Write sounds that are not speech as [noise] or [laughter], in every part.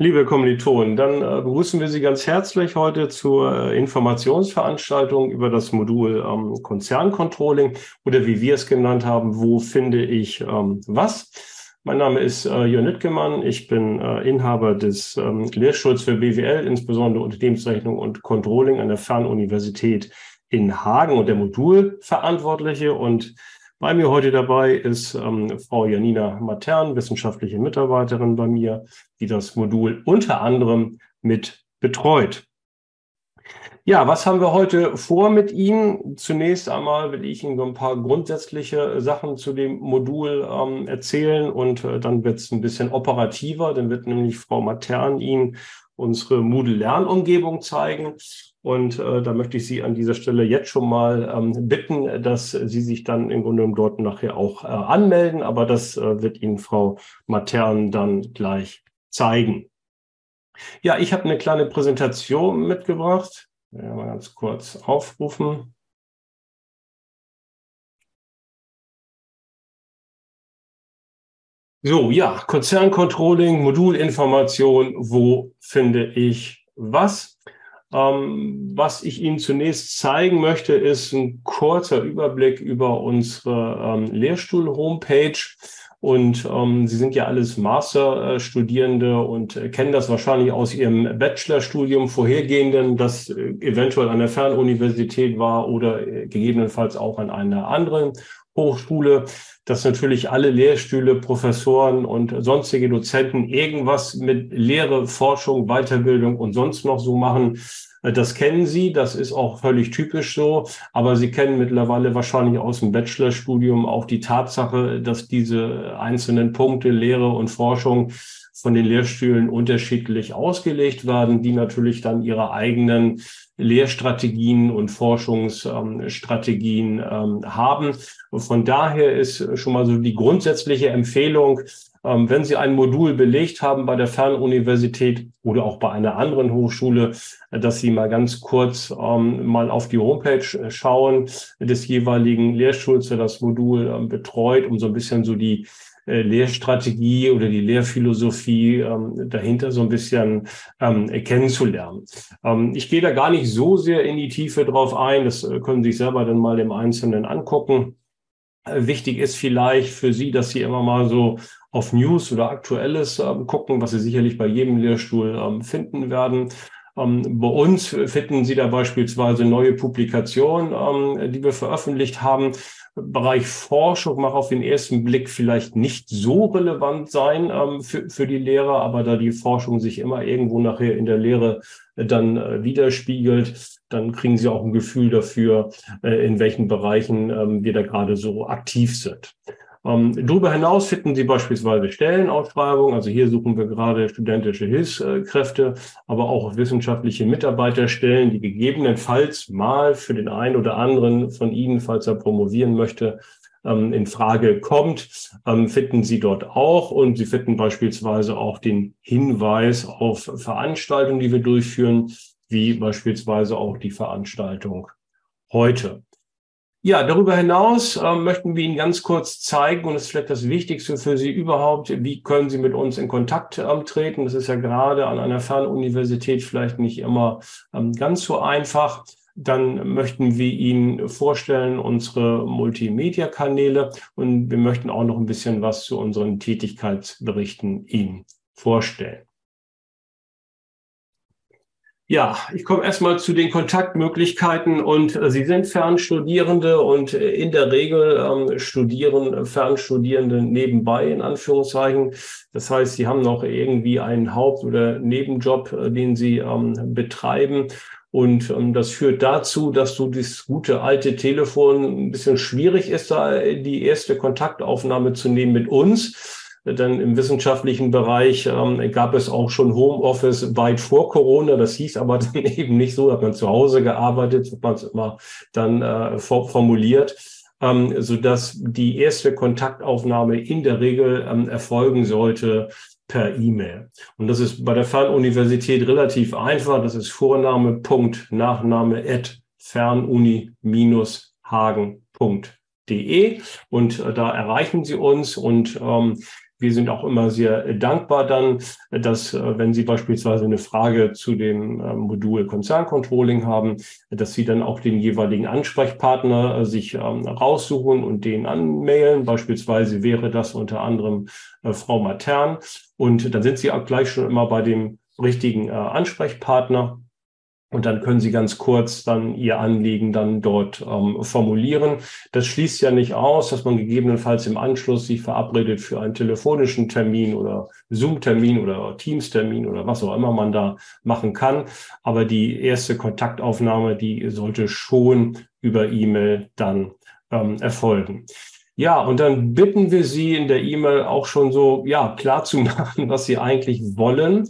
Liebe Kommilitonen, dann äh, begrüßen wir Sie ganz herzlich heute zur äh, Informationsveranstaltung über das Modul ähm, Konzerncontrolling oder wie wir es genannt haben, wo finde ich ähm, was. Mein Name ist äh, Jörn Nittgemann. Ich bin äh, Inhaber des ähm, Lehrstuhls für BWL, insbesondere Unternehmensrechnung und Controlling an der Fernuniversität in Hagen und der Modulverantwortliche und bei mir heute dabei ist ähm, Frau Janina Matern, wissenschaftliche Mitarbeiterin bei mir, die das Modul unter anderem mit betreut. Ja, was haben wir heute vor mit Ihnen? Zunächst einmal will ich Ihnen so ein paar grundsätzliche Sachen zu dem Modul ähm, erzählen und äh, dann wird es ein bisschen operativer. Dann wird nämlich Frau Matern Ihnen unsere Moodle-Lernumgebung zeigen. Und äh, da möchte ich Sie an dieser Stelle jetzt schon mal ähm, bitten, dass Sie sich dann im Grunde genommen dort nachher auch äh, anmelden. Aber das äh, wird Ihnen Frau Matern dann gleich zeigen. Ja, ich habe eine kleine Präsentation mitgebracht. Ja, mal ganz kurz aufrufen. So, ja, Konzerncontrolling, Modulinformation, wo finde ich was? Ähm, was ich Ihnen zunächst zeigen möchte, ist ein kurzer Überblick über unsere ähm, Lehrstuhl-Homepage. Und ähm, Sie sind ja alles Masterstudierende und äh, kennen das wahrscheinlich aus Ihrem Bachelorstudium vorhergehenden, das äh, eventuell an der Fernuniversität war oder äh, gegebenenfalls auch an einer anderen Hochschule, dass natürlich alle Lehrstühle, Professoren und sonstige Dozenten irgendwas mit Lehre, Forschung, Weiterbildung und sonst noch so machen. Das kennen Sie, das ist auch völlig typisch so, aber Sie kennen mittlerweile wahrscheinlich aus dem Bachelorstudium auch die Tatsache, dass diese einzelnen Punkte Lehre und Forschung von den Lehrstühlen unterschiedlich ausgelegt werden, die natürlich dann ihre eigenen Lehrstrategien und Forschungsstrategien ähm, haben. Und von daher ist schon mal so die grundsätzliche Empfehlung, wenn Sie ein Modul belegt haben bei der Fernuniversität oder auch bei einer anderen Hochschule, dass Sie mal ganz kurz ähm, mal auf die Homepage schauen des jeweiligen Lehrstuhls, der das Modul betreut, um so ein bisschen so die äh, Lehrstrategie oder die Lehrphilosophie ähm, dahinter so ein bisschen ähm, kennenzulernen. Ähm, ich gehe da gar nicht so sehr in die Tiefe drauf ein. Das äh, können Sie sich selber dann mal im Einzelnen angucken. Wichtig ist vielleicht für Sie, dass Sie immer mal so auf News oder Aktuelles ähm, gucken, was Sie sicherlich bei jedem Lehrstuhl ähm, finden werden. Ähm, bei uns finden Sie da beispielsweise neue Publikationen, ähm, die wir veröffentlicht haben. Bereich Forschung mag auf den ersten Blick vielleicht nicht so relevant sein ähm, für, für die Lehrer, aber da die Forschung sich immer irgendwo nachher in der Lehre äh, dann äh, widerspiegelt, dann kriegen Sie auch ein Gefühl dafür, äh, in welchen Bereichen ähm, wir da gerade so aktiv sind. Ähm, darüber hinaus finden Sie beispielsweise Stellenausschreibungen. Also hier suchen wir gerade studentische Hilfskräfte, aber auch wissenschaftliche Mitarbeiterstellen, die gegebenenfalls mal für den einen oder anderen von Ihnen, falls er promovieren möchte, ähm, in Frage kommt, ähm, finden Sie dort auch. Und Sie finden beispielsweise auch den Hinweis auf Veranstaltungen, die wir durchführen, wie beispielsweise auch die Veranstaltung heute. Ja, darüber hinaus äh, möchten wir Ihnen ganz kurz zeigen, und das ist vielleicht das Wichtigste für Sie überhaupt, wie können Sie mit uns in Kontakt ähm, treten. Das ist ja gerade an einer Fernuniversität vielleicht nicht immer ähm, ganz so einfach. Dann möchten wir Ihnen vorstellen unsere Multimedia-Kanäle und wir möchten auch noch ein bisschen was zu unseren Tätigkeitsberichten Ihnen vorstellen. Ja, ich komme erstmal zu den Kontaktmöglichkeiten und äh, Sie sind Fernstudierende und äh, in der Regel ähm, studieren Fernstudierende nebenbei in Anführungszeichen. Das heißt, Sie haben noch irgendwie einen Haupt- oder Nebenjob, äh, den Sie ähm, betreiben. Und ähm, das führt dazu, dass so das gute alte Telefon ein bisschen schwierig ist, da die erste Kontaktaufnahme zu nehmen mit uns denn im wissenschaftlichen Bereich ähm, gab es auch schon Homeoffice weit vor Corona. Das hieß aber [laughs] dann eben nicht so, hat man zu Hause gearbeitet, hat man es immer dann äh, formuliert, ähm, so dass die erste Kontaktaufnahme in der Regel ähm, erfolgen sollte per E-Mail. Und das ist bei der Fernuniversität relativ einfach. Das ist Vorname, Punkt, Nachname, at fernuni-hagen.de und äh, da erreichen Sie uns und ähm, Wir sind auch immer sehr dankbar dann, dass wenn Sie beispielsweise eine Frage zu dem Modul Konzerncontrolling haben, dass Sie dann auch den jeweiligen Ansprechpartner sich raussuchen und den anmailen. Beispielsweise wäre das unter anderem Frau Matern. Und dann sind Sie auch gleich schon immer bei dem richtigen Ansprechpartner. Und dann können Sie ganz kurz dann Ihr Anliegen dann dort ähm, formulieren. Das schließt ja nicht aus, dass man gegebenenfalls im Anschluss sich verabredet für einen telefonischen Termin oder Zoom-Termin oder Teams-Termin oder was auch immer man da machen kann. Aber die erste Kontaktaufnahme, die sollte schon über E-Mail dann ähm, erfolgen. Ja, und dann bitten wir Sie in der E-Mail auch schon so, ja, klar zu machen, [laughs] was Sie eigentlich wollen.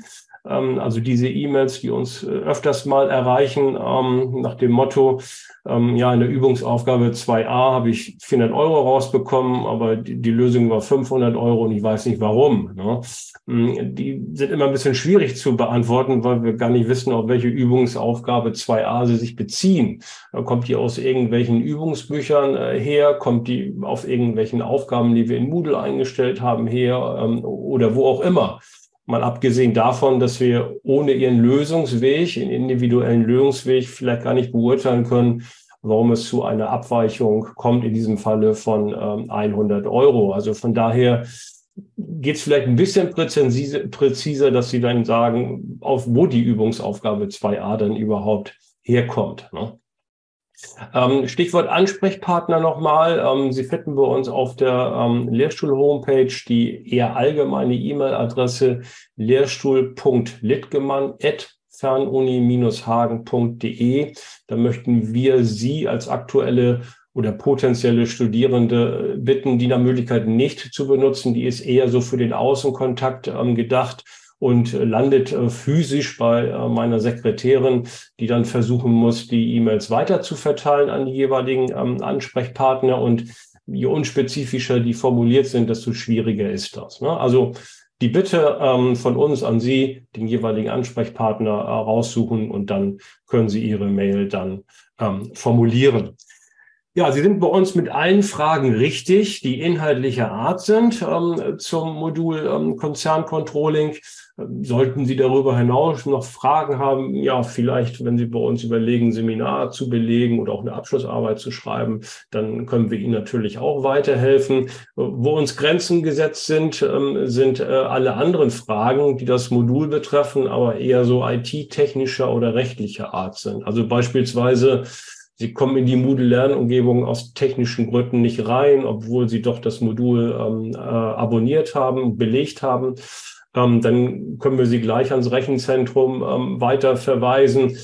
Ähm, also diese E-Mails, die uns äh, öfters mal erreichen, ähm, nach dem Motto, ähm, ja, in der Übungsaufgabe 2a habe ich 400 Euro rausbekommen, aber die, Lösung war 500 Euro und ich weiß nicht warum. Ne? Mm, die sind immer ein bisschen schwierig zu beantworten, weil wir gar nicht wissen, auf welche Übungsaufgabe 2a sie sich beziehen. Kommt die aus irgendwelchen Übungsbüchern äh, her? Kommt die auf irgendwelchen Aufgaben, die wir in Moodle eingestellt haben, her? oder wo auch immer. Mal abgesehen davon, dass wir ohne ihren Lösungsweg, den individuellen Lösungsweg, vielleicht gar nicht beurteilen können, warum es zu einer Abweichung kommt, in diesem Falle von ähm, 100 Euro. Also von daher geht es vielleicht ein bisschen präzise, präziser, dass Sie dann sagen, auf wo die Übungsaufgabe 2a dann überhaupt herkommt. Ne? Ähm, Stichwort Ansprechpartner nochmal. Ähm, Sie finden bei uns auf der ähm, Lehrstuhl-Homepage die eher allgemeine E-Mail-Adresse lehrstuhl.littgemann.fernuni-hagen.de. Da möchten wir Sie als aktuelle oder potenzielle Studierende bitten, die nach Möglichkeit nicht zu benutzen. Die ist eher so für den Außenkontakt ähm, gedacht und landet äh, physisch bei äh, meiner Sekretärin, die dann versuchen muss, die E-Mails weiter zu verteilen an die jeweiligen ähm, Ansprechpartner. Und je unspezifischer die formuliert sind, desto schwieriger ist das. Ne? Also die Bitte ähm, von uns an Sie, den jeweiligen Ansprechpartner äh, raussuchen und dann können Sie Ihre Mail dann ähm, formulieren. Ja, Sie sind bei uns mit allen Fragen richtig, die inhaltlicher Art sind ähm, zum Modul ähm, Konzerncontrolling. Sollten Sie darüber hinaus noch Fragen haben, ja, vielleicht, wenn Sie bei uns überlegen, Seminar zu belegen oder auch eine Abschlussarbeit zu schreiben, dann können wir Ihnen natürlich auch weiterhelfen. Wo uns Grenzen gesetzt sind, ähm, sind äh, alle anderen Fragen, die das Modul betreffen, aber eher so IT-technischer oder rechtlicher Art sind. Also beispielsweise, Sie kommen in die Moodle-Lernumgebung aus technischen Gründen nicht rein, obwohl Sie doch das Modul ähm, äh, abonniert haben, belegt haben. Ähm, dann können wir Sie gleich ans Rechenzentrum ähm, weiter verweisen.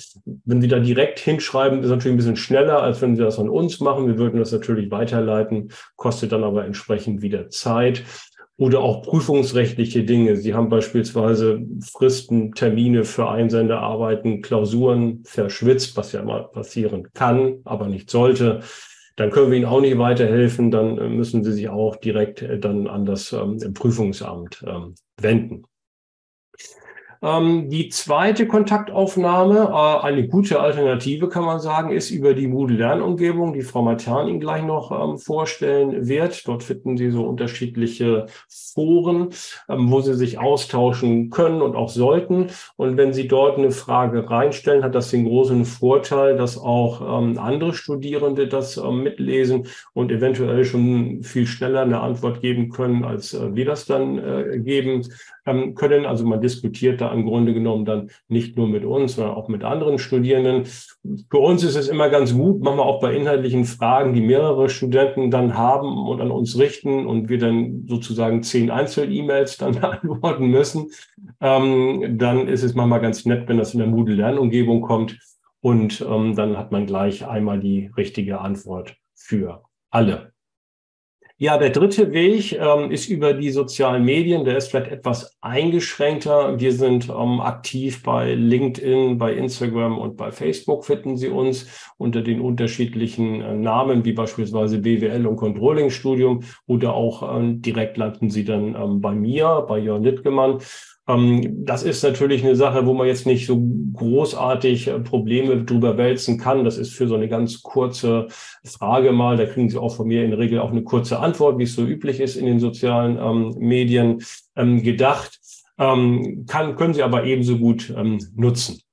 Wenn Sie da direkt hinschreiben, ist natürlich ein bisschen schneller, als wenn Sie das an uns machen. Wir würden das natürlich weiterleiten, kostet dann aber entsprechend wieder Zeit oder auch prüfungsrechtliche Dinge. Sie haben beispielsweise Fristen, Termine für Einsendearbeiten, Klausuren verschwitzt, was ja mal passieren kann, aber nicht sollte. Dann können wir Ihnen auch nicht weiterhelfen. Dann äh, müssen Sie sich auch direkt äh, dann an das ähm, Prüfungsamt ähm, wenden. Ähm, die zweite Kontaktaufnahme, äh, eine gute Alternative kann man sagen, ist über die Moodle-Lernumgebung, die Frau Matern Ihnen gleich noch ähm, vorstellen wird. Dort finden Sie so unterschiedliche Foren, ähm, wo Sie sich austauschen können und auch sollten. Und wenn Sie dort eine Frage reinstellen, hat das den großen Vorteil, dass auch andere Studierende das mitlesen und eventuell schon viel schneller eine Antwort geben können, als äh, wir das dann äh, geben ähm, können. Also man diskutiert da im Grunde genommen dann nicht nur mit uns, sondern auch mit anderen Studierenden. Für uns ist es immer ganz gut, manchmal auch bei inhaltlichen Fragen, die mehrere Studenten dann haben und an uns richten und wir dann sozusagen zehn Einzel-E-Mails dann [laughs] beantworten müssen. Ähm, dann ist es manchmal ganz nett, wenn das in der Moodle-Lernumgebung kommt und ähm, dann hat man gleich einmal die richtige Antwort für alle. Ja, der dritte Weg ähm, ist über die sozialen Medien. Der ist vielleicht etwas eingeschränkter. Wir sind ähm, aktiv bei LinkedIn, bei Instagram und bei Facebook finden Sie uns unter den unterschiedlichen äh, Namen, wie beispielsweise BWL und Controlling Studium oder auch ähm, direkt landen Sie dann ähm, bei mir, bei Jörn Littgemann. Ähm, das ist natürlich eine Sache, wo man jetzt nicht so großartig äh, Probleme drüber wälzen kann. Das ist für so eine ganz kurze Frage mal. Da kriegen Sie auch von mir in der Regel auch eine kurze Antwort, wie es so üblich ist in den sozialen ähm, Medien ähm, gedacht. Ähm, kann, können Sie aber ebenso gut ähm, nutzen.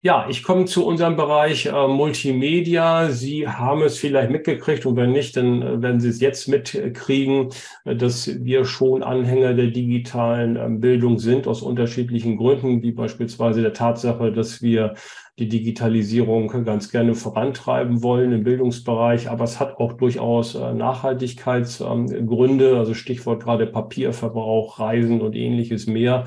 Ja, ich komme zu unserem Bereich äh, Multimedia. Sie haben es vielleicht mitgekriegt und wenn nicht, dann äh, werden Sie es jetzt mitkriegen, äh, dass wir schon Anhänger der digitalen äh, Bildung sind aus unterschiedlichen Gründen, wie beispielsweise der Tatsache, dass wir die Digitalisierung ganz gerne vorantreiben wollen im Bildungsbereich. Aber es hat auch durchaus äh, Nachhaltigkeitsgründe, also Stichwort gerade Papierverbrauch, Reisen und ähnliches mehr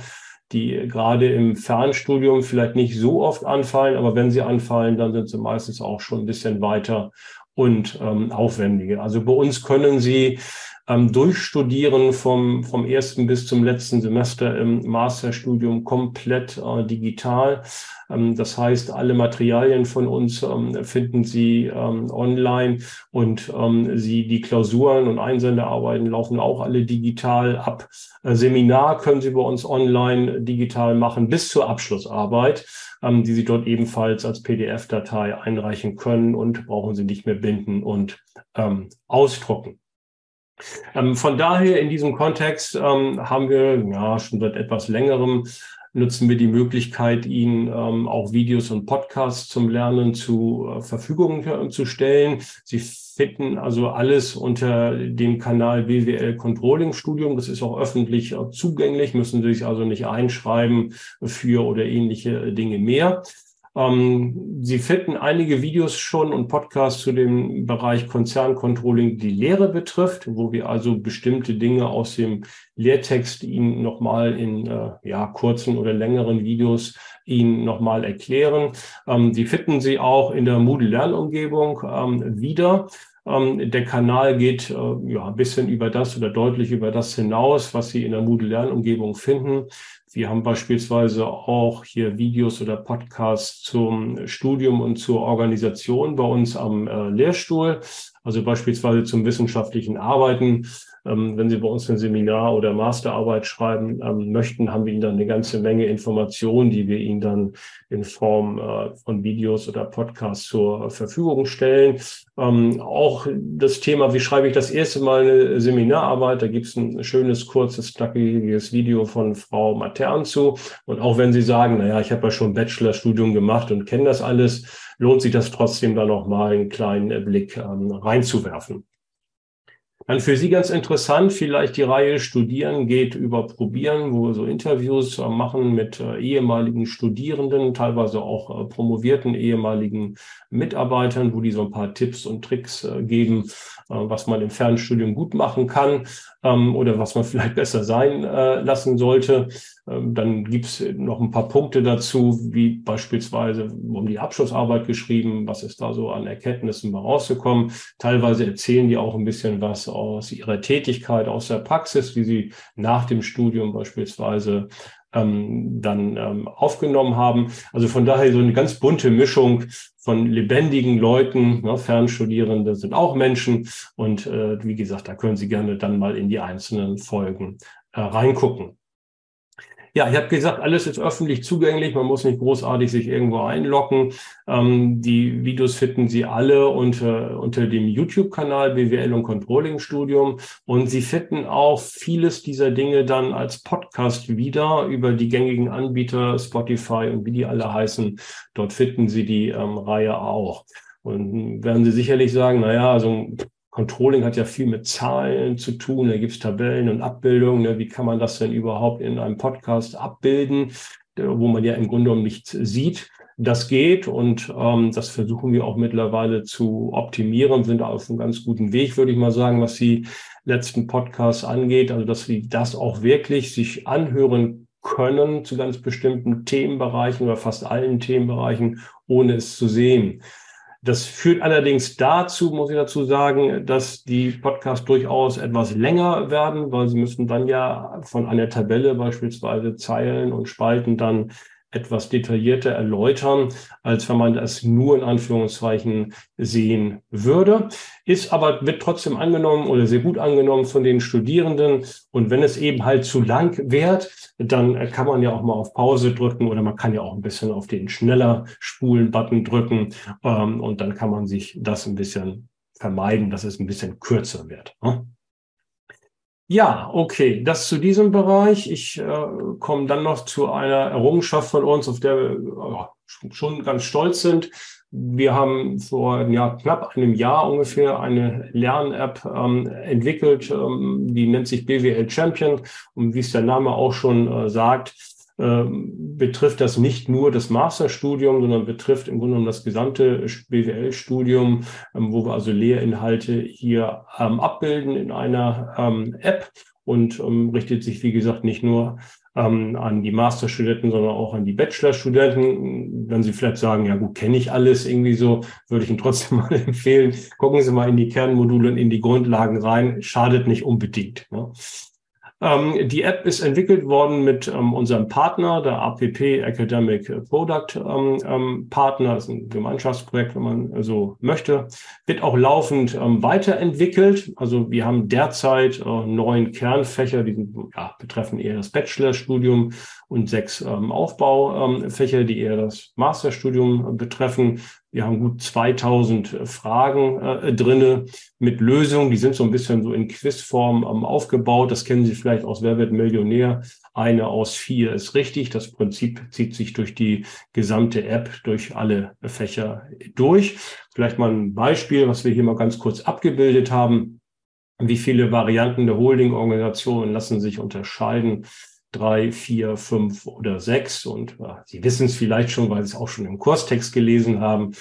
die gerade im Fernstudium vielleicht nicht so oft anfallen, aber wenn sie anfallen, dann sind sie meistens auch schon ein bisschen weiter und ähm, aufwendiger. Also bei uns können Sie ähm, durchstudieren vom, vom ersten bis zum letzten Semester im Masterstudium komplett äh, digital. Ähm, das heißt, alle Materialien von uns ähm, finden Sie ähm, online und ähm, Sie, die Klausuren und Einsendearbeiten laufen auch alle digital ab. Äh, Seminar können Sie bei uns online digital machen bis zur Abschlussarbeit, ähm, die Sie dort ebenfalls als PDF-Datei einreichen können und brauchen Sie nicht mehr binden und ausdrucken. Ähm, von daher in diesem Kontext ähm, haben wir ja schon seit etwas längerem nutzen wir die Möglichkeit, Ihnen ähm, auch Videos und Podcasts zum Lernen zur äh, Verfügung äh, zu stellen. Sie finden also alles unter dem Kanal BWL Controlling Studium. Das ist auch öffentlich äh, zugänglich, müssen Sie sich also nicht einschreiben für oder ähnliche Dinge mehr. Ähm, Sie finden einige Videos schon und Podcasts zu dem Bereich Konzerncontrolling, die Lehre betrifft, wo wir also bestimmte Dinge aus dem Lehrtext Ihnen nochmal in äh, ja, kurzen oder längeren Videos Ihnen nochmal erklären. Ähm, die finden Sie auch in der Moodle-Lernumgebung ähm, wieder. Ähm, der Kanal geht äh, ja ein bisschen über das oder deutlich über das hinaus, was Sie in der Moodle-Lernumgebung finden. Wir haben beispielsweise auch hier Videos oder Podcasts zum Studium und zur Organisation bei uns am äh, Lehrstuhl, also beispielsweise zum wissenschaftlichen Arbeiten. Ähm, wenn Sie bei uns ein Seminar oder Masterarbeit schreiben ähm, möchten, haben wir Ihnen dann eine ganze Menge Informationen, die wir Ihnen dann in Form äh, von Videos oder Podcasts zur Verfügung stellen. Ähm, auch das Thema, wie schreibe ich das erste Mal eine Seminararbeit, da gibt es ein schönes, kurzes, knackiges Video von Frau Matern zu. Und auch wenn Sie sagen, naja, ich habe ja schon Bachelorstudium gemacht und kenne das alles, lohnt sich das trotzdem da noch mal einen kleinen Blick reinzuwerfen. Dann für Sie ganz interessant, vielleicht die Reihe Studieren geht über Probieren, wo wir so Interviews äh, machen mit äh, ehemaligen Studierenden, teilweise auch äh, promovierten ehemaligen Mitarbeitern, wo die so ein paar Tipps und Tricks geben, was man im Fernstudium gut machen kann ähm, oder was man [laughs] vielleicht besser sein lassen sollte. Ähm, dann gibt's noch ein paar Punkte dazu, wie beispielsweise um die Abschlussarbeit geschrieben, was ist da so an Erkenntnissen mal rausgekommen. Teilweise erzählen die auch ein bisschen was aus ihrer Tätigkeit, aus der Praxis, wie sie nach dem Studium beispielsweise ähm, dann ähm, aufgenommen haben. Also von daher so eine ganz bunte Mischung von lebendigen Leuten. Ne? Fernstudierende sind auch Menschen. Und äh, wie gesagt, da können Sie gerne dann mal in die einzelnen Folgen äh, reingucken. Ja, ich habe gesagt, alles ist öffentlich zugänglich. Man muss nicht großartig sich irgendwo einloggen. Ähm, die Videos finden Sie alle unter, unter dem YouTube-Kanal BWL und Controlling Studium. Und Sie finden auch vieles dieser Dinge dann als Podcast wieder über die gängigen Anbieter Spotify und wie die alle heißen. Dort finden Sie die ähm, Reihe auch. Und werden Sie sicherlich sagen, naja, also Controlling hat ja viel mit Zahlen zu tun, da gibt es Tabellen und Abbildungen. Ne? Wie kann man das denn überhaupt in einem Podcast abbilden, äh, wo man ja im Grunde genommen nichts sieht? Das geht und ähm, das versuchen wir auch mittlerweile zu optimieren, sind auf einem ganz guten Weg, würde ich mal sagen, was die letzten Podcasts angeht. Also dass sie das auch wirklich sich anhören können zu ganz bestimmten Themenbereichen oder fast allen Themenbereichen, ohne es zu sehen. Das führt allerdings dazu, muss ich dazu sagen, dass die Podcasts durchaus etwas länger werden, weil sie müssen dann ja von einer Tabelle beispielsweise Zeilen und Spalten dann etwas detaillierter erläutern, als wenn man das nur in Anführungszeichen sehen würde. Ist aber, wird trotzdem angenommen oder sehr gut angenommen von den Studierenden. Und wenn es eben halt zu lang wird, dann kann man ja auch mal auf Pause drücken oder man kann ja auch ein bisschen auf den schneller Spulen-Button drücken. Ähm, und dann kann man sich das ein bisschen vermeiden, dass es ein bisschen kürzer wird. Ne? Ja, okay, das zu diesem Bereich. Ich äh, komme dann noch zu einer Errungenschaft von uns, auf der wir äh, schon ganz stolz sind. Wir haben vor ja, knapp einem Jahr ungefähr eine Lern-App ähm, entwickelt, ähm, die nennt sich BWL Champion. Und wie es der Name auch schon äh, sagt, ähm, betrifft das nicht nur das Masterstudium, sondern betrifft im Grunde genommen das gesamte BWL-Studium, ähm, wo wir also Lehrinhalte hier ähm, abbilden in einer App und richtet sich, wie gesagt, nicht nur an die Masterstudenten, sondern auch an die Bachelorstudenten. Wenn Sie vielleicht sagen, ja gut, kenne ich alles irgendwie so, würde ich Ihnen trotzdem [laughs] mal empfehlen, gucken Sie mal in die Kernmodule und in die Grundlagen rein, schadet nicht unbedingt. Ne? Ähm, die App ist entwickelt worden mit ähm, unserem Partner, der APP Academic Product ähm, ähm, Partner. Das ist ein Gemeinschaftsprojekt, wenn man so möchte. Wird auch laufend ähm, weiterentwickelt. Also wir haben derzeit äh, neun Kernfächer, die ja, betreffen eher das Bachelorstudium und sechs ähm, Aufbaufächer, die eher das Masterstudium betreffen. Wir haben gut 2000 äh, Fragen äh, drinne mit Lösungen. Die sind so ein bisschen so in Quizform ähm, aufgebaut. Das kennen Sie vielleicht aus Wer wird Millionär. Eine aus vier ist richtig. Das Prinzip zieht sich durch die gesamte App, durch alle Fächer durch. Vielleicht mal ein Beispiel, was wir hier mal ganz kurz abgebildet haben. Wie viele Varianten der Holding-Organisationen lassen sich unterscheiden? Drei, vier, fünf oder sechs. Und äh, Sie wissen es vielleicht schon, weil Sie es auch schon im Kurstext gelesen haben.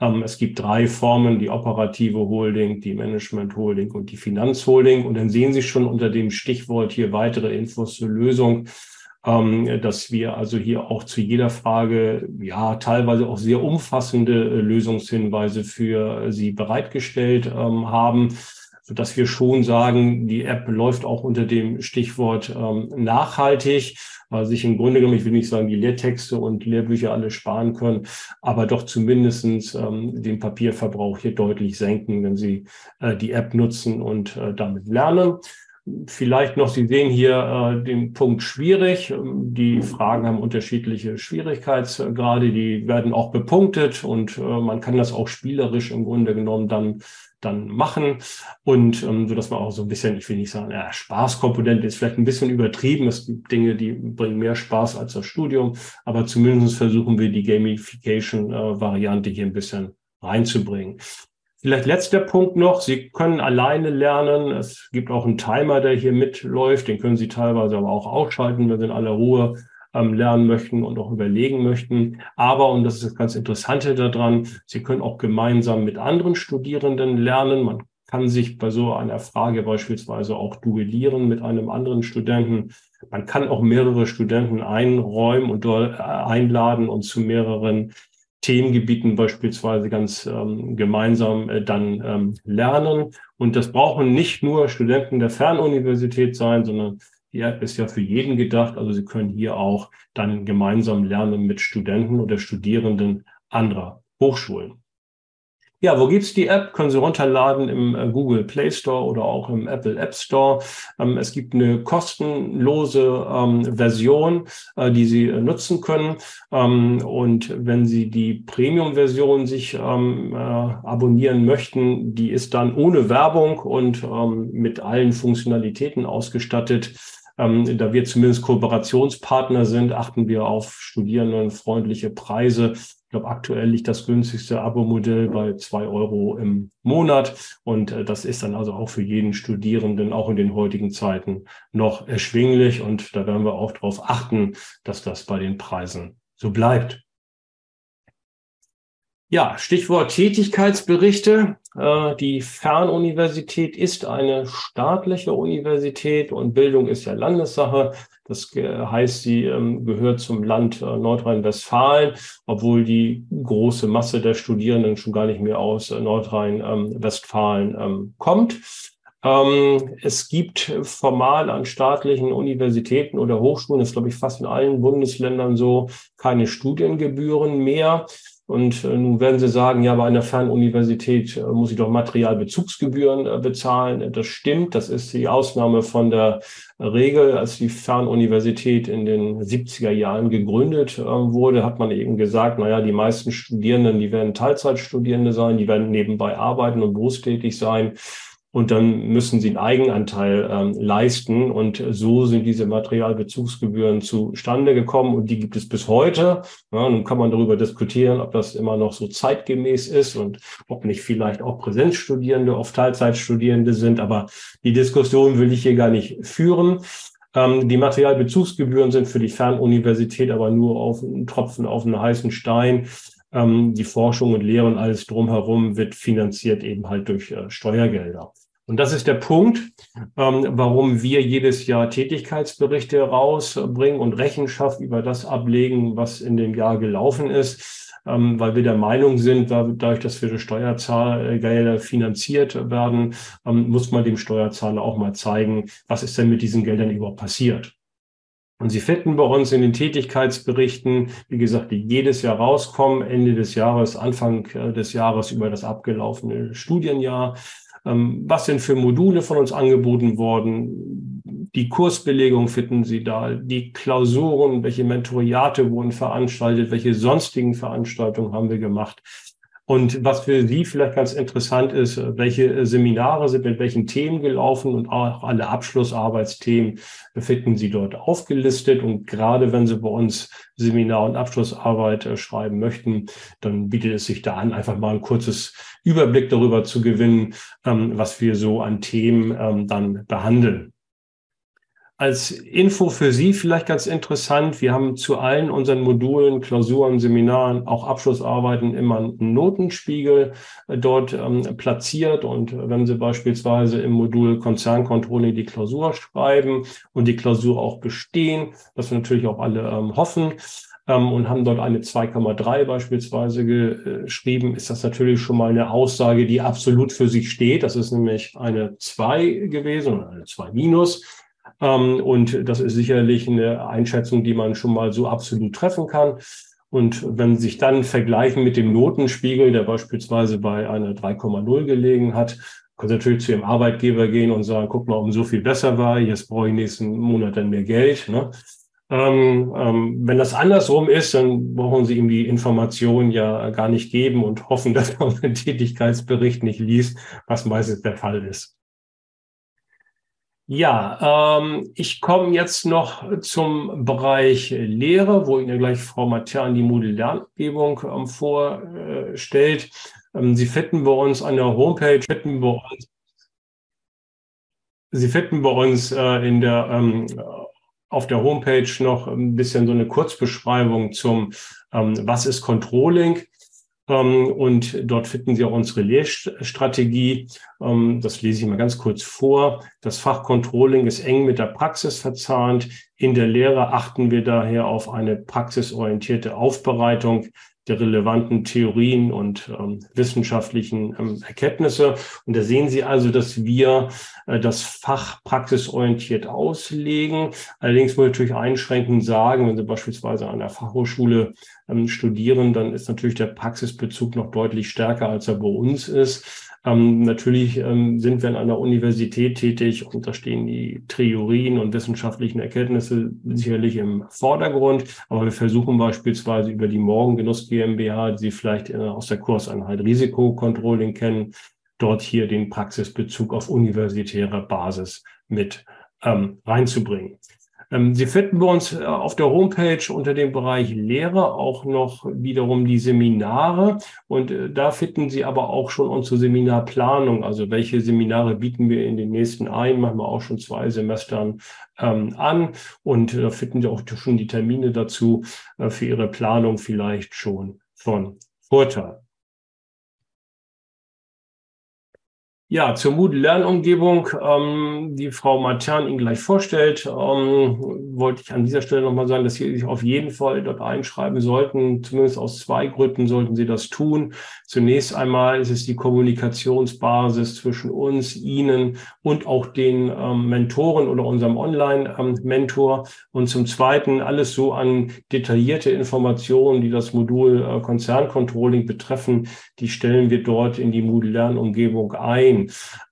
Ähm, es gibt drei Formen, die operative Holding, die Management Holding und die Finanzholding. Und dann sehen Sie schon unter dem Stichwort hier weitere Infos zur Lösung, ähm, dass wir also hier auch zu jeder Frage, ja, teilweise auch sehr umfassende äh, Lösungshinweise für Sie bereitgestellt ähm, haben sodass wir schon sagen, die App läuft auch unter dem Stichwort ähm, nachhaltig, weil sich im Grunde genommen, ich will nicht sagen, die Lehrtexte und Lehrbücher alle sparen können, aber doch zumindestens ähm, den Papierverbrauch hier deutlich senken, wenn Sie äh, die App nutzen und äh, damit lernen. Vielleicht noch, Sie sehen hier äh, den Punkt schwierig. Die Fragen haben unterschiedliche Schwierigkeitsgrade, die werden auch bepunktet und äh, man kann das auch spielerisch im Grunde genommen dann dann machen und ähm, so dass man auch so ein bisschen, ich will nicht sagen, ja, Spaßkomponente ist vielleicht ein bisschen übertrieben. Es gibt Dinge, die bringen mehr Spaß als das Studium, aber zumindest versuchen wir die Gamification-Variante äh, hier ein bisschen reinzubringen. Vielleicht letzter Punkt noch. Sie können alleine lernen. Es gibt auch einen Timer, der hier mitläuft. Den können Sie teilweise aber auch ausschalten, wenn Sie in aller Ruhe ähm, lernen möchten und auch überlegen möchten. Aber, und das ist das ganz Interessante daran, Sie können auch gemeinsam mit anderen Studierenden lernen. Man kann sich bei so einer Frage beispielsweise auch duellieren mit einem anderen Studenten. Man kann auch mehrere Studenten einräumen und äh, einladen und zu mehreren Themengebieten beispielsweise ganz ähm, gemeinsam äh, dann ähm, lernen. Und das brauchen nicht nur Studenten der Fernuniversität sein, sondern die App ist ja für jeden gedacht. Also Sie können hier auch dann gemeinsam lernen mit Studenten oder Studierenden anderer Hochschulen. Ja, wo gibt's die App? Können Sie runterladen im äh, Google Play Store oder auch im Apple App Store. Ähm, es gibt eine kostenlose ähm, Version, äh, die Sie äh, nutzen können. Ähm, und wenn Sie die Premium-Version sich abonnieren möchten, die ist dann ohne Werbung und mit allen Funktionalitäten ausgestattet. Ähm, da wir zumindest Kooperationspartner sind, achten wir auf studierendenfreundliche Preise. Ich glaube, aktuell liegt das günstigste Abo-Modell bei zwei Euro im Monat. Und äh, das ist dann also auch für jeden Studierenden, auch in den heutigen Zeiten, noch erschwinglich. Und da werden wir auch darauf achten, dass das bei den Preisen so bleibt. Ja, Stichwort Tätigkeitsberichte. Äh, die Fernuniversität ist eine staatliche Universität und Bildung ist ja Landessache. Das heißt, sie ähm, gehört zum Land äh, Nordrhein-Westfalen, obwohl die große Masse der Studierenden schon gar nicht mehr aus äh, Nordrhein-Westfalen ähm, kommt. Ähm, es gibt formal an staatlichen Universitäten oder Hochschulen, das ist glaube ich fast in allen Bundesländern so, keine Studiengebühren mehr. Und äh, nun werden Sie sagen, ja, bei einer Fernuniversität äh, muss ich doch Materialbezugsgebühren äh, bezahlen. Das stimmt. Das ist die Ausnahme von der Regel. Als die Fernuniversität in den 70er Jahren gegründet wurde, hat man eben gesagt, na ja, die meisten Studierenden, die werden Teilzeitstudierende sein, die werden nebenbei arbeiten und berufstätig sein und dann müssen sie einen Eigenanteil ähm, leisten. Und so sind diese Materialbezugsgebühren zustande gekommen und die gibt es bis heute. Ja, nun kann man darüber diskutieren, ob das immer noch so zeitgemäß ist und ob nicht vielleicht auch Präsenzstudierende oft Teilzeitstudierende sind. Aber die Diskussion will ich hier gar nicht führen. Ähm, die Materialbezugsgebühren sind für die Fernuniversität aber nur auf einen Tropfen auf einen heißen Stein. Ähm, die Forschung und Lehre und alles drumherum wird finanziert eben halt durch äh, Steuergelder. Und das ist der Punkt, ähm, warum wir jedes Jahr Tätigkeitsberichte rausbringen und Rechenschaft über das ablegen, was in dem Jahr gelaufen ist, ähm, weil wir der Meinung sind, dadurch, dass wir Steuergelder finanziert werden, ähm, muss man dem Steuerzahler auch mal zeigen, was ist denn mit diesen Geldern überhaupt passiert. Und Sie finden bei uns in den Tätigkeitsberichten, wie gesagt, die jedes Jahr rauskommen, Ende des Jahres, Anfang äh, des Jahres über das abgelaufene Studienjahr. Ähm, was sind für Module von uns angeboten worden? Die Kursbelegung finden Sie da, die Klausuren, welche Mentoriate wurden veranstaltet, welche sonstigen Veranstaltungen haben wir gemacht. Und was für Sie vielleicht ganz interessant ist, welche Seminare sind mit welchen Themen gelaufen und auch alle Abschlussarbeitsthemen finden Sie dort aufgelistet. Und gerade wenn Sie bei uns Seminar- und Abschlussarbeit äh, schreiben möchten, dann bietet es sich da an, einfach mal ein kurzes Überblick darüber zu gewinnen, ähm, was wir so an Themen ähm, dann behandeln. Als Info für Sie vielleicht ganz interessant. Wir haben zu allen unseren Modulen, Klausuren, Seminaren, auch Abschlussarbeiten immer einen Notenspiegel äh, dort ähm, platziert. Und wenn Sie beispielsweise im Modul Konzernkontrolle die Klausur schreiben und die Klausur auch bestehen, was wir natürlich auch alle ähm, hoffen, ähm, und haben dort eine 2,3 beispielsweise geschrieben, ist das natürlich schon mal eine Aussage, die absolut für sich steht. Das ist nämlich eine 2 gewesen oder eine 2 minus. Ähm, und das ist sicherlich eine Einschätzung, die man schon mal so absolut treffen kann. Und wenn Sie sich dann vergleichen mit dem Notenspiegel, der beispielsweise bei einer 3,0 gelegen hat, können Sie natürlich zu Ihrem Arbeitgeber gehen und sagen, guck mal, um so viel besser war, jetzt brauche ich nächsten Monat dann mehr Geld. Ne? Ähm, ähm, wenn das andersrum ist, dann brauchen Sie ihm die Information ja gar nicht geben und hoffen, [laughs] dass er den Tätigkeitsbericht nicht liest, was meistens der Fall ist. Ja, ähm, ich komme jetzt noch zum Bereich Lehre, wo Ihnen gleich Frau Matern die Moodle Lernumgebung ähm, vorstellt. Ähm, Sie finden bei uns an der Homepage, finden bei uns, Sie finden bei uns äh, in der, ähm, auf der Homepage noch ein bisschen so eine Kurzbeschreibung zum, ähm, was ist Controlling. Ähm, und dort finden Sie auch unsere Lehrstrategie. Ähm, das lese ich mal ganz kurz vor. Das Fach Controlling ist eng mit der Praxis verzahnt. In der Lehre achten wir daher auf eine praxisorientierte Aufbereitung der relevanten Theorien und ähm, wissenschaftlichen ähm, Erkenntnisse. Und da sehen Sie also, dass wir äh, das Fach praxisorientiert auslegen. Allerdings muss ich natürlich einschränkend sagen, wenn Sie beispielsweise an der Fachhochschule ähm, studieren, dann ist natürlich der Praxisbezug noch deutlich stärker, als er bei uns ist. Ähm, natürlich ähm, sind wir an einer Universität tätig und da stehen die Theorien und wissenschaftlichen Erkenntnisse sicherlich im Vordergrund. Aber wir versuchen beispielsweise über die Morgengenuss GmbH, die Sie vielleicht äh, aus der Kurseinheit Risikokontrolling kennen, dort hier den Praxisbezug auf universitärer Basis mit ähm, reinzubringen. Ähm, Sie finden bei uns äh, auf der Homepage unter dem Bereich Lehre auch noch wiederum die Seminare. Und äh, da finden Sie aber auch schon unsere Seminarplanung, also welche Seminare bieten wir in den nächsten ein, machen wir auch schon zwei Semestern ähm, an. Und da finden Sie auch schon die Termine dazu äh, für Ihre Planung vielleicht schon von Vorteil. Ja, zur Moodle-Lernumgebung, ähm, die Frau Matern Ihnen gleich vorstellt, ähm, wollte ich an dieser Stelle nochmal sagen, dass Sie sich auf jeden Fall dort einschreiben sollten. Zumindest aus zwei Gründen sollten Sie das tun. Zunächst einmal ist es die Kommunikationsbasis zwischen uns, Ihnen und auch den ähm, Mentoren oder unserem Online-Mentor. Ähm, und zum Zweiten alles so an detaillierte Informationen, die das Modul äh, Konzerncontrolling betreffen, die stellen wir dort in die Moodle-Lernumgebung ein.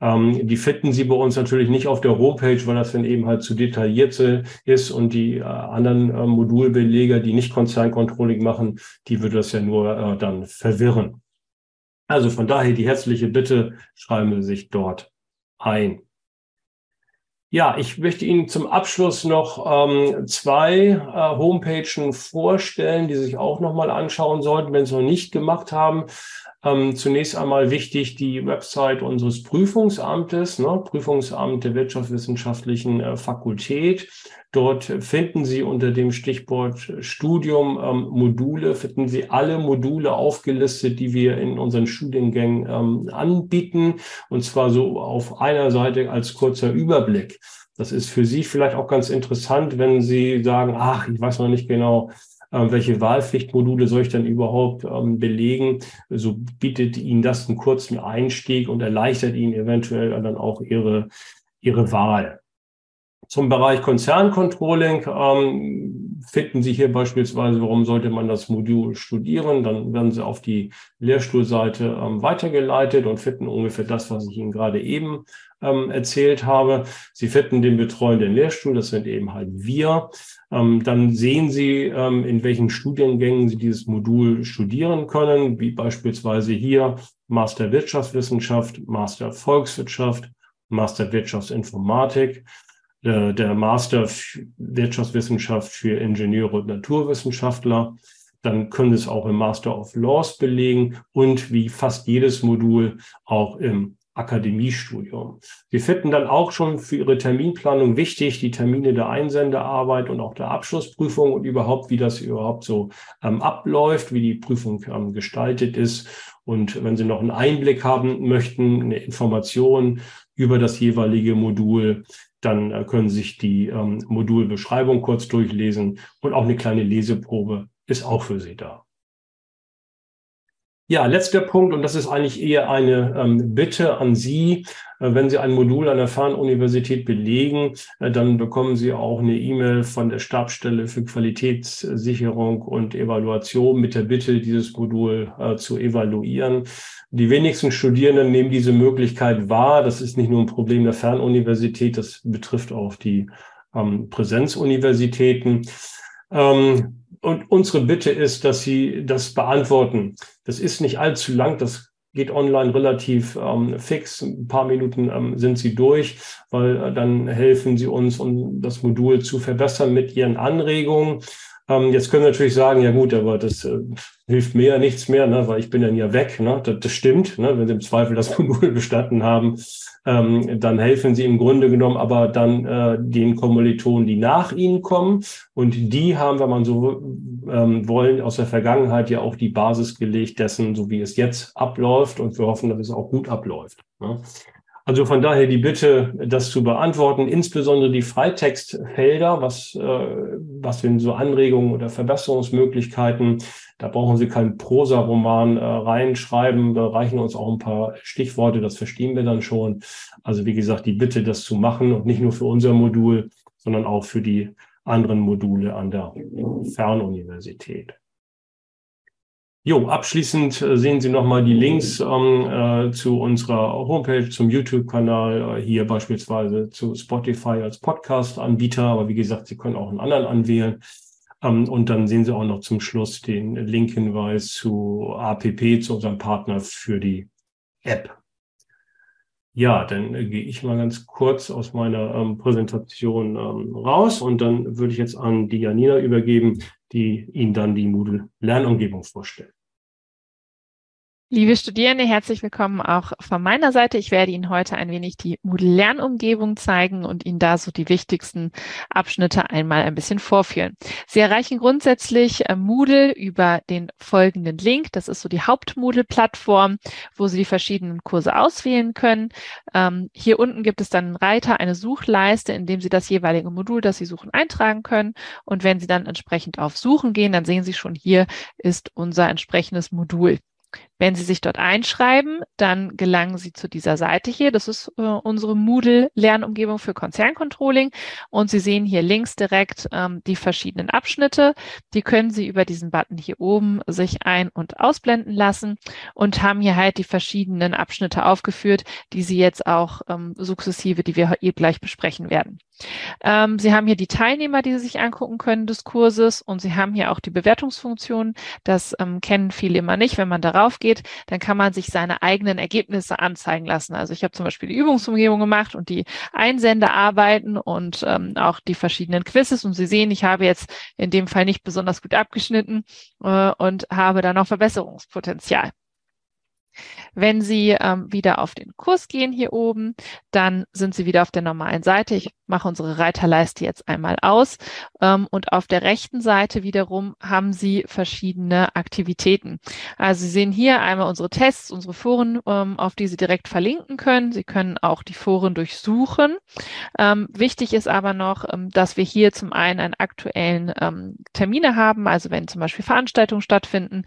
Ähm, die finden Sie bei uns natürlich nicht auf der Homepage, weil das dann eben halt zu detailliert ist und die äh, anderen äh, Modulbeleger, die nicht Konzerncontrolling machen, die würde das ja nur äh, dann verwirren. Also von daher die herzliche Bitte, schreiben Sie sich dort ein. Ja, ich möchte Ihnen zum Abschluss noch ähm, zwei äh, Homepagen vorstellen, die Sie sich auch nochmal anschauen sollten, wenn Sie es noch nicht gemacht haben. Ähm, zunächst einmal wichtig die Website unseres Prüfungsamtes, ne, Prüfungsamt der Wirtschaftswissenschaftlichen äh, Fakultät. Dort finden Sie unter dem Stichwort Studium ähm, Module, finden Sie alle Module aufgelistet, die wir in unseren Studiengängen ähm, anbieten. Und zwar so auf einer Seite als kurzer Überblick. Das ist für Sie vielleicht auch ganz interessant, wenn Sie sagen, ach, ich weiß noch nicht genau, äh, welche Wahlpflichtmodule soll ich dann überhaupt ähm, belegen. So bietet Ihnen das einen kurzen Einstieg und erleichtert Ihnen eventuell dann auch Ihre, Ihre Wahl. Zum Bereich Konzerncontrolling ähm, finden Sie hier beispielsweise, warum sollte man das Modul studieren? Dann werden Sie auf die Lehrstuhlseite ähm, weitergeleitet und finden ungefähr das, was ich Ihnen gerade eben ähm, erzählt habe. Sie finden den betreuenden Lehrstuhl, das sind eben halt wir. Ähm, dann sehen Sie, ähm, in welchen Studiengängen Sie dieses Modul studieren können, wie beispielsweise hier Master Wirtschaftswissenschaft, Master Volkswirtschaft, Master Wirtschaftsinformatik, äh, der Master Wirtschaftswissenschaft für Ingenieure und Naturwissenschaftler. Dann können Sie es auch im Master of Laws belegen und wie fast jedes Modul auch im Akademiestudium. Sie finden dann auch schon für Ihre Terminplanung wichtig die Termine der Einsendearbeit und auch der Abschlussprüfung und überhaupt, wie das überhaupt so ähm, abläuft, wie die Prüfung ähm, gestaltet ist. Und wenn Sie noch einen Einblick haben möchten, eine Information über das jeweilige Modul, dann äh, können Sie sich die ähm, Modulbeschreibung kurz durchlesen und auch eine kleine Leseprobe ist auch für Sie da. Ja, letzter Punkt, und das ist eigentlich eher eine ähm, Bitte an Sie. Äh, wenn Sie ein Modul an der Fernuniversität belegen, äh, dann bekommen Sie auch eine E-Mail von der Stabsstelle für Qualitätssicherung und Evaluation mit der Bitte, dieses Modul äh, zu evaluieren. Die wenigsten Studierenden nehmen diese Möglichkeit wahr. Das ist nicht nur ein Problem der Fernuniversität, das betrifft auch die ähm, Präsenzuniversitäten. Ähm, und unsere Bitte ist, dass Sie das beantworten. Das ist nicht allzu lang, das geht online relativ ähm, fix. Ein paar Minuten ähm, sind Sie durch, weil äh, dann helfen Sie uns, um das Modul zu verbessern mit Ihren Anregungen. Ähm, jetzt können wir natürlich sagen, ja gut, aber das äh, hilft mir ja nichts mehr, ne, weil ich bin dann ja weg. Ne? Das, das stimmt, ne? wenn Sie im Zweifel das [laughs] Modul bestanden haben, ähm, dann helfen Sie im Grunde genommen aber dann äh, den Kommilitonen, die nach Ihnen kommen. Und die haben, wenn man so ähm, wollen, aus der Vergangenheit ja auch die Basis gelegt dessen, so wie es jetzt abläuft. Und wir hoffen, dass es auch gut abläuft. Ne? Also von daher die Bitte, das zu beantworten, insbesondere die Freitextfelder, was, äh, was sind so Anregungen oder Verbesserungsmöglichkeiten. Da brauchen Sie keinen Prosa-Roman äh, reinschreiben, da reichen uns auch ein paar Stichworte, das verstehen wir dann schon. Also wie gesagt, die Bitte, das zu machen und nicht nur für unser Modul, sondern auch für die anderen Module an der Fernuniversität. Jo, abschließend äh, sehen Sie nochmal die Links ähm, äh, zu unserer Homepage, zum YouTube-Kanal, äh, hier beispielsweise zu Spotify als Podcast-Anbieter. Aber wie gesagt, Sie können auch einen anderen anwählen. Ähm, und dann sehen Sie auch noch zum Schluss den Link-Hinweis zu APP, zu unserem Partner für die App. Ja, dann äh, gehe ich mal ganz kurz aus meiner ähm, Präsentation ähm, raus und dann würde ich jetzt an die Janina übergeben, die Ihnen dann die Moodle-Lernumgebung vorstellt. Liebe Studierende, herzlich willkommen auch von meiner Seite. Ich werde Ihnen heute ein wenig die Moodle-Lernumgebung zeigen und Ihnen da so die wichtigsten Abschnitte einmal ein bisschen vorführen. Sie erreichen grundsätzlich äh, Moodle über den folgenden Link. Das ist so die Haupt-Moodle-Plattform, wo Sie die verschiedenen Kurse auswählen können. Ähm, hier unten gibt es dann einen Reiter, eine Suchleiste, in dem Sie das jeweilige Modul, das Sie suchen, eintragen können. Und wenn Sie dann entsprechend auf Suchen gehen, dann sehen Sie schon, hier ist unser entsprechendes Modul. Wenn Sie sich dort einschreiben, dann gelangen Sie zu dieser Seite hier. Das ist äh, unsere Moodle-Lernumgebung für Konzerncontrolling. Und Sie sehen hier links direkt ähm, die verschiedenen Abschnitte. Die können Sie über diesen Button hier oben sich ein- und ausblenden lassen und haben hier halt die verschiedenen Abschnitte aufgeführt, die Sie jetzt auch ähm, sukzessive, die wir hier gleich besprechen werden. Ähm, Sie haben hier die Teilnehmer, die Sie sich angucken können des Kurses und Sie haben hier auch die Bewertungsfunktion. Das ähm, kennen viele immer nicht. Wenn man darauf geht, dann kann man sich seine eigenen Ergebnisse anzeigen lassen. Also ich habe zum Beispiel die Übungsumgebung gemacht und die Einsendearbeiten und ähm, auch die verschiedenen Quizzes und Sie sehen, ich habe jetzt in dem Fall nicht besonders gut abgeschnitten äh, und habe da noch Verbesserungspotenzial. Wenn Sie ähm, wieder auf den Kurs gehen hier oben, dann sind Sie wieder auf der normalen Seite. Ich mache unsere Reiterleiste jetzt einmal aus. Ähm, und auf der rechten Seite wiederum haben Sie verschiedene Aktivitäten. Also Sie sehen hier einmal unsere Tests, unsere Foren, ähm, auf die Sie direkt verlinken können. Sie können auch die Foren durchsuchen. Ähm, wichtig ist aber noch, ähm, dass wir hier zum einen einen aktuellen ähm, Termine haben. Also wenn zum Beispiel Veranstaltungen stattfinden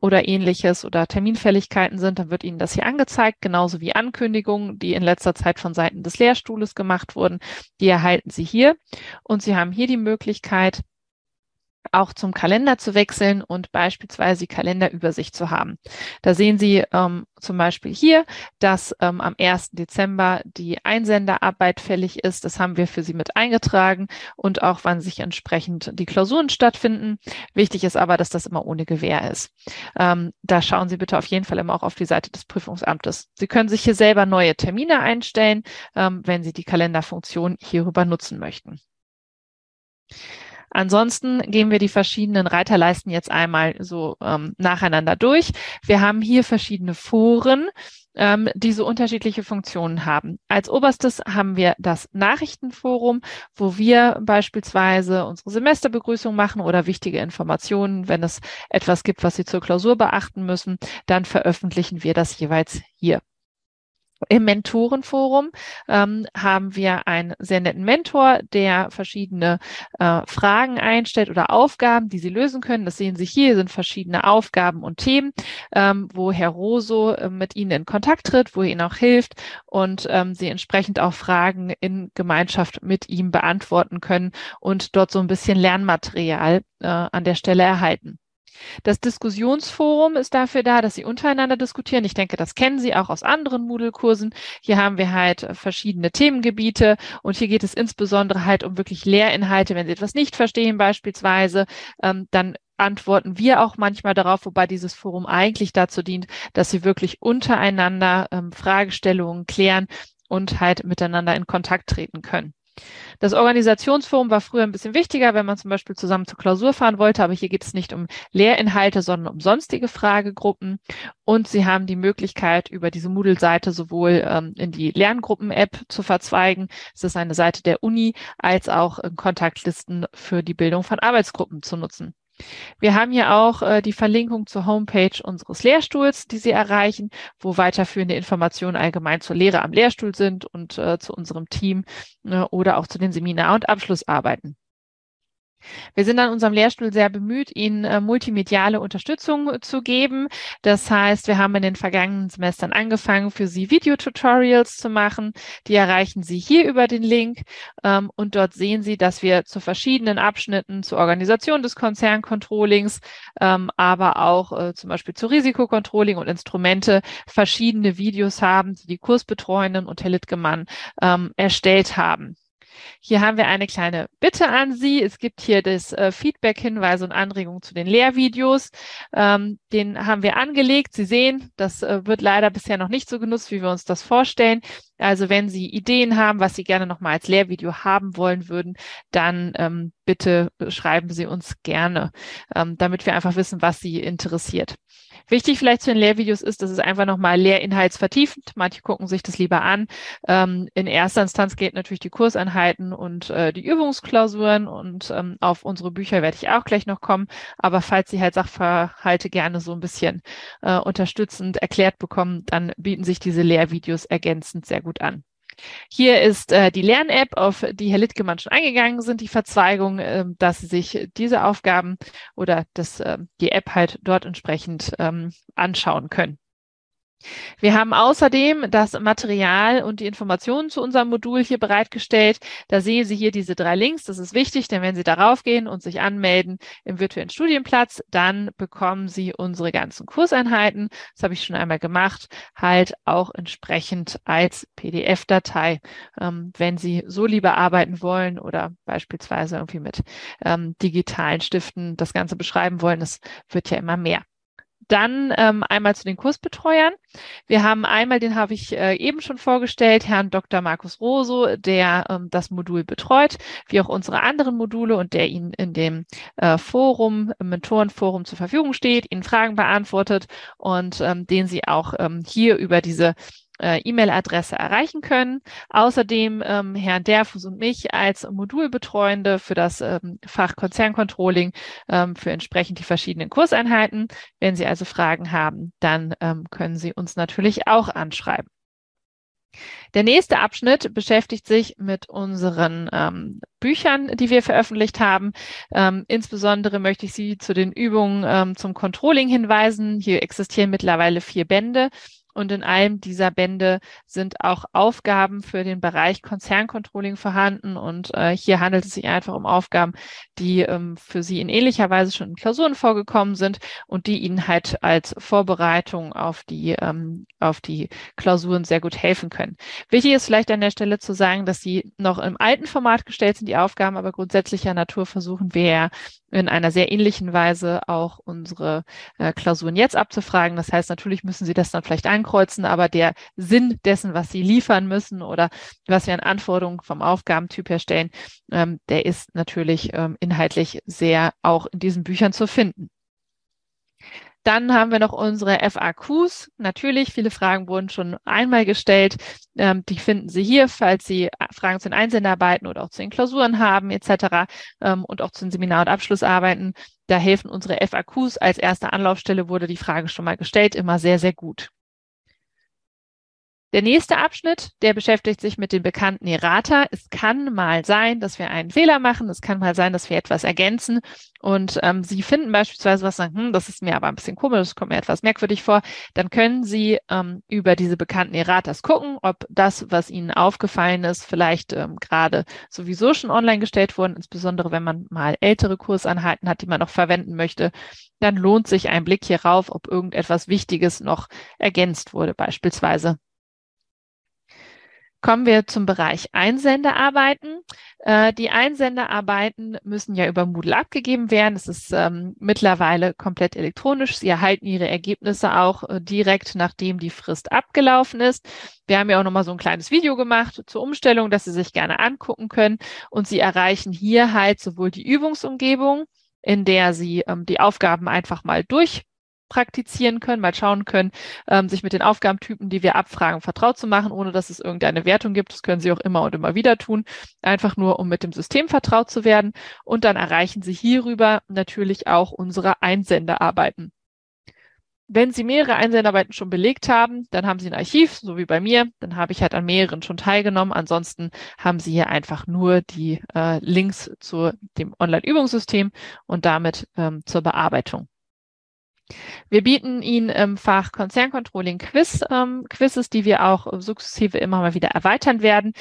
oder ähnliches oder Terminfälligkeiten sind, dann wird Ihnen das hier angezeigt, genauso wie Ankündigungen, die in letzter Zeit von Seiten des Lehrstuhles gemacht wurden. Die erhalten Sie hier. Und Sie haben hier die Möglichkeit, auch zum Kalender zu wechseln und beispielsweise die Kalenderübersicht zu haben. Da sehen Sie ähm, zum Beispiel hier, dass ähm, am 1. Dezember die Einsenderarbeit fällig ist. Das haben wir für Sie mit eingetragen und auch wann sich entsprechend die Klausuren stattfinden. Wichtig ist aber, dass das immer ohne Gewähr ist. Ähm, da schauen Sie bitte auf jeden Fall immer auch auf die Seite des Prüfungsamtes. Sie können sich hier selber neue Termine einstellen, ähm, wenn Sie die Kalenderfunktion hierüber nutzen möchten. Ansonsten gehen wir die verschiedenen Reiterleisten jetzt einmal so ähm, nacheinander durch. Wir haben hier verschiedene Foren, ähm, die so unterschiedliche Funktionen haben. Als oberstes haben wir das Nachrichtenforum, wo wir beispielsweise unsere Semesterbegrüßung machen oder wichtige Informationen, wenn es etwas gibt, was Sie zur Klausur beachten müssen, dann veröffentlichen wir das jeweils hier. Im Mentorenforum ähm, haben wir einen sehr netten Mentor, der verschiedene äh, Fragen einstellt oder Aufgaben, die Sie lösen können. Das sehen Sie hier, sind verschiedene Aufgaben und Themen, ähm, wo Herr Roso äh, mit Ihnen in Kontakt tritt, wo er Ihnen auch hilft und ähm, Sie entsprechend auch Fragen in Gemeinschaft mit ihm beantworten können und dort so ein bisschen Lernmaterial äh, an der Stelle erhalten. Das Diskussionsforum ist dafür da, dass Sie untereinander diskutieren. Ich denke, das kennen Sie auch aus anderen Moodle-Kursen. Hier haben wir halt äh, verschiedene Themengebiete und hier geht es insbesondere halt um wirklich Lehrinhalte. Wenn Sie etwas nicht verstehen beispielsweise, ähm, dann antworten wir auch manchmal darauf, wobei dieses Forum eigentlich dazu dient, dass Sie wirklich untereinander ähm, Fragestellungen klären und halt miteinander in Kontakt treten können. Das Organisationsforum war früher ein bisschen wichtiger, wenn man zum Beispiel zusammen zur Klausur fahren wollte, aber hier geht es nicht um Lehrinhalte, sondern um sonstige Fragegruppen. Und Sie haben die Möglichkeit, über diese Moodle-Seite sowohl ähm, in die Lerngruppen-App zu verzweigen, es ist eine Seite der Uni, als auch Kontaktlisten für die Bildung von Arbeitsgruppen zu nutzen. Wir haben hier auch äh, die Verlinkung zur Homepage unseres Lehrstuhls, die Sie erreichen, wo weiterführende Informationen allgemein zur Lehre am Lehrstuhl sind und äh, zu unserem Team äh, oder auch zu den Seminar- und Abschlussarbeiten. Wir sind an unserem Lehrstuhl sehr bemüht, Ihnen äh, multimediale Unterstützung zu geben. Das heißt, wir haben in den vergangenen Semestern angefangen, für Sie Videotutorials zu machen. Die erreichen Sie hier über den Link. Ähm, und dort sehen Sie, dass wir zu verschiedenen Abschnitten zur Organisation des Konzerncontrollings, ähm, aber auch äh, zum Beispiel zu Risikocontrolling und Instrumente verschiedene Videos haben, die die Kursbetreuenden und Herr Littgemann ähm, erstellt haben. Hier haben wir eine kleine Bitte an Sie. Es gibt hier das äh, Feedback, Hinweise und Anregungen zu den Lehrvideos. Ähm, den haben wir angelegt. Sie sehen, das äh, wird leider bisher noch nicht so genutzt, wie wir uns das vorstellen. Also wenn Sie Ideen haben, was Sie gerne nochmal als Lehrvideo haben wollen würden, dann ähm, bitte schreiben Sie uns gerne, ähm, damit wir einfach wissen, was Sie interessiert. Wichtig vielleicht zu den Lehrvideos ist, dass es einfach nochmal lehrinhaltsvertiefend. Manche gucken sich das lieber an. Ähm, in erster Instanz geht natürlich die Kurseinheiten und äh, die Übungsklausuren und ähm, auf unsere Bücher werde ich auch gleich noch kommen. Aber falls Sie halt Sachverhalte gerne so ein bisschen äh, unterstützend erklärt bekommen, dann bieten sich diese Lehrvideos ergänzend sehr gut an. Hier ist äh, die Lern-App, auf die Herr Littgemann schon eingegangen sind, die Verzweigung, äh, dass Sie sich diese Aufgaben oder dass äh, die App halt dort entsprechend ähm, anschauen können. Wir haben außerdem das Material und die Informationen zu unserem Modul hier bereitgestellt. Da sehen Sie hier diese drei Links. Das ist wichtig, denn wenn Sie darauf gehen und sich anmelden im virtuellen Studienplatz, dann bekommen Sie unsere ganzen Kurseinheiten. Das habe ich schon einmal gemacht, halt auch entsprechend als PDF-Datei. Ähm, wenn Sie so lieber arbeiten wollen oder beispielsweise irgendwie mit ähm, digitalen Stiften das Ganze beschreiben wollen, das wird ja immer mehr. Dann ähm, einmal zu den Kursbetreuern. Wir haben einmal, den habe ich äh, eben schon vorgestellt, Herrn Dr. Markus Roso, der ähm, das Modul betreut, wie auch unsere anderen Module und der Ihnen in dem äh, Forum, im Mentorenforum zur Verfügung steht, Ihnen Fragen beantwortet und ähm, den Sie auch ähm, hier über diese äh, E-Mail-Adresse erreichen können. Außerdem ähm, Herrn Derfus und mich als Modulbetreuende für das ähm, Fach Konzerncontrolling ähm, für entsprechend die verschiedenen Kurseinheiten. Wenn Sie also Fragen haben, dann ähm, können Sie uns natürlich auch anschreiben. Der nächste Abschnitt beschäftigt sich mit unseren ähm, Büchern, die wir veröffentlicht haben. Ähm, insbesondere möchte ich Sie zu den Übungen ähm, zum Controlling hinweisen. Hier existieren mittlerweile vier Bände. Und in einem dieser Bände sind auch Aufgaben für den Bereich Konzerncontrolling vorhanden. Und äh, hier handelt es sich einfach um Aufgaben, die ähm, für Sie in ähnlicher Weise schon in Klausuren vorgekommen sind und die Ihnen halt als Vorbereitung auf die, ähm, auf die Klausuren sehr gut helfen können. Wichtig ist vielleicht an der Stelle zu sagen, dass Sie noch im alten Format gestellt sind, die Aufgaben, aber grundsätzlicher Natur versuchen wir in einer sehr ähnlichen Weise auch unsere äh, Klausuren jetzt abzufragen. Das heißt, natürlich müssen Sie das dann vielleicht ankreuzen, aber der Sinn dessen, was Sie liefern müssen oder was wir an Anforderungen vom Aufgabentyp her stellen, ähm, der ist natürlich ähm, inhaltlich sehr auch in diesen Büchern zu finden. Dann haben wir noch unsere FAQs. Natürlich, viele Fragen wurden schon einmal gestellt. Ähm, die finden Sie hier, falls Sie Fragen zu den Einsendarbeiten oder auch zu den Klausuren haben etc. Ähm, und auch zu den Seminar- und Abschlussarbeiten. Da helfen unsere FAQs. Als erste Anlaufstelle wurde die Frage schon mal gestellt, immer sehr, sehr gut. Der nächste Abschnitt, der beschäftigt sich mit den bekannten Errata. Es kann mal sein, dass wir einen Fehler machen. Es kann mal sein, dass wir etwas ergänzen. Und ähm, Sie finden beispielsweise was, sagen, hm, das ist mir aber ein bisschen komisch, das kommt mir etwas merkwürdig vor. Dann können Sie ähm, über diese bekannten Erratas gucken, ob das, was Ihnen aufgefallen ist, vielleicht ähm, gerade sowieso schon online gestellt wurden. Insbesondere wenn man mal ältere Kursanhalten hat, die man noch verwenden möchte, dann lohnt sich ein Blick hierauf, ob irgendetwas Wichtiges noch ergänzt wurde, beispielsweise Kommen wir zum Bereich Einsendearbeiten. Äh, die Einsendearbeiten müssen ja über Moodle abgegeben werden. Es ist ähm, mittlerweile komplett elektronisch. Sie erhalten Ihre Ergebnisse auch äh, direkt, nachdem die Frist abgelaufen ist. Wir haben ja auch nochmal so ein kleines Video gemacht zur Umstellung, dass Sie sich gerne angucken können. Und Sie erreichen hier halt sowohl die Übungsumgebung, in der Sie ähm, die Aufgaben einfach mal durch praktizieren können, mal schauen können, ähm, sich mit den Aufgabentypen, die wir abfragen, vertraut zu machen, ohne dass es irgendeine Wertung gibt. Das können Sie auch immer und immer wieder tun, einfach nur, um mit dem System vertraut zu werden. Und dann erreichen Sie hierüber natürlich auch unsere Einsenderarbeiten. Wenn Sie mehrere Einsendarbeiten schon belegt haben, dann haben Sie ein Archiv, so wie bei mir. Dann habe ich halt an mehreren schon teilgenommen. Ansonsten haben Sie hier einfach nur die äh, Links zu dem Online-Übungssystem und damit ähm, zur Bearbeitung. Wir bieten Ihnen im Fach Konzerncontrolling Quiz, ähm, Quizzes, die wir auch sukzessive immer mal wieder erweitern werden.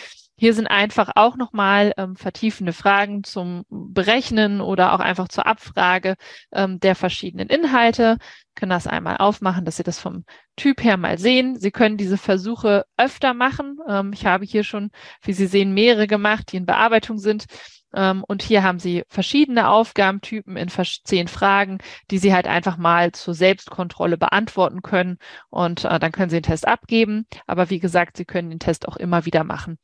Hier sind einfach auch nochmal ähm, vertiefende Fragen zum Berechnen oder auch einfach zur Abfrage ähm, der verschiedenen Inhalte. Können das einmal aufmachen, dass Sie das vom Typ her mal sehen. Sie können diese Versuche öfter machen. Ähm, ich habe hier schon, wie Sie sehen, mehrere gemacht, die in Bearbeitung sind. Ähm, und hier haben Sie verschiedene Aufgabentypen in zehn Fragen, die Sie halt einfach mal zur Selbstkontrolle beantworten können. Und äh, dann können Sie den Test abgeben. Aber wie gesagt, Sie können den Test auch immer wieder machen.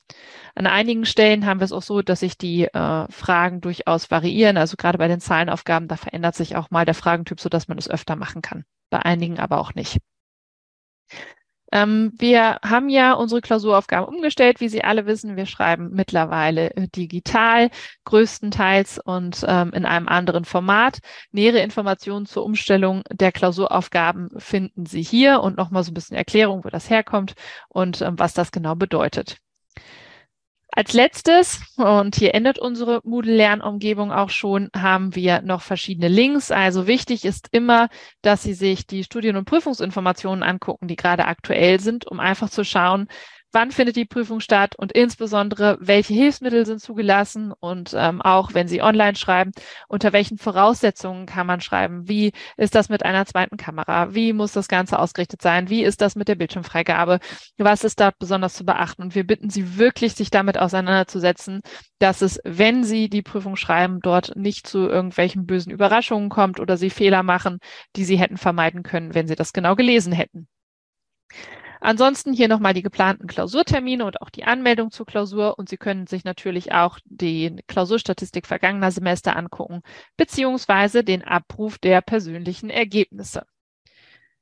An einigen Stellen haben wir es auch so, dass sich die äh, Fragen durchaus variieren. Also gerade bei den Zahlenaufgaben, da verändert sich auch mal der Fragentyp, so dass man es öfter machen kann. Bei einigen aber auch nicht. Ähm, wir haben ja unsere Klausuraufgaben umgestellt, wie Sie alle wissen. Wir schreiben mittlerweile äh, digital, größtenteils und ähm, in einem anderen Format. Nähere Informationen zur Umstellung der Klausuraufgaben finden Sie hier und nochmal so ein bisschen Erklärung, wo das herkommt und ähm, was das genau bedeutet. Als letztes, und hier endet unsere Moodle-Lernumgebung auch schon, haben wir noch verschiedene Links. Also wichtig ist immer, dass Sie sich die Studien- und Prüfungsinformationen angucken, die gerade aktuell sind, um einfach zu schauen, wann findet die Prüfung statt und insbesondere, welche Hilfsmittel sind zugelassen und ähm, auch, wenn Sie online schreiben, unter welchen Voraussetzungen kann man schreiben? Wie ist das mit einer zweiten Kamera? Wie muss das Ganze ausgerichtet sein? Wie ist das mit der Bildschirmfreigabe? Was ist dort besonders zu beachten? Und wir bitten Sie wirklich, sich damit auseinanderzusetzen, dass es, wenn Sie die Prüfung schreiben, dort nicht zu irgendwelchen bösen Überraschungen kommt oder Sie Fehler machen, die Sie hätten vermeiden können, wenn Sie das genau gelesen hätten. Ansonsten hier nochmal die geplanten Klausurtermine und auch die Anmeldung zur Klausur. Und Sie können sich natürlich auch die Klausurstatistik vergangener Semester angucken, beziehungsweise den Abruf der persönlichen Ergebnisse.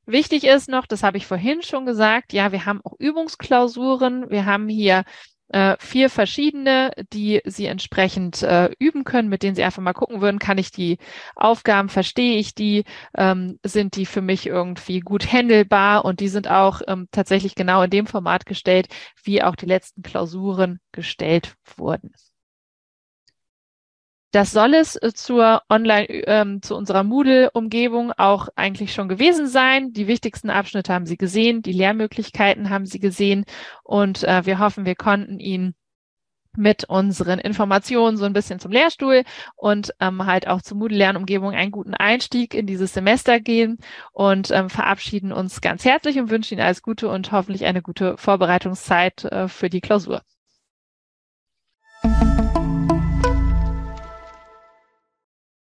Wichtig ist noch, das habe ich vorhin schon gesagt, ja, wir haben auch Übungsklausuren. Wir haben hier äh, vier verschiedene, die Sie entsprechend äh, üben können, mit denen Sie einfach mal gucken würden, kann ich die Aufgaben, verstehe ich die, ähm, sind die für mich irgendwie gut handelbar und die sind auch ähm, tatsächlich genau in dem Format gestellt, wie auch die letzten Klausuren gestellt wurden. Das soll es äh, zur Online, ähm, zu unserer Moodle-Umgebung auch eigentlich schon gewesen sein. Die wichtigsten Abschnitte haben Sie gesehen, die Lehrmöglichkeiten haben Sie gesehen und äh, wir hoffen, wir konnten Ihnen mit unseren Informationen so ein bisschen zum Lehrstuhl und ähm, halt auch zur Moodle-Lernumgebung einen guten Einstieg in dieses Semester gehen und ähm, verabschieden uns ganz herzlich und wünschen Ihnen alles Gute und hoffentlich eine gute Vorbereitungszeit äh, für die Klausur.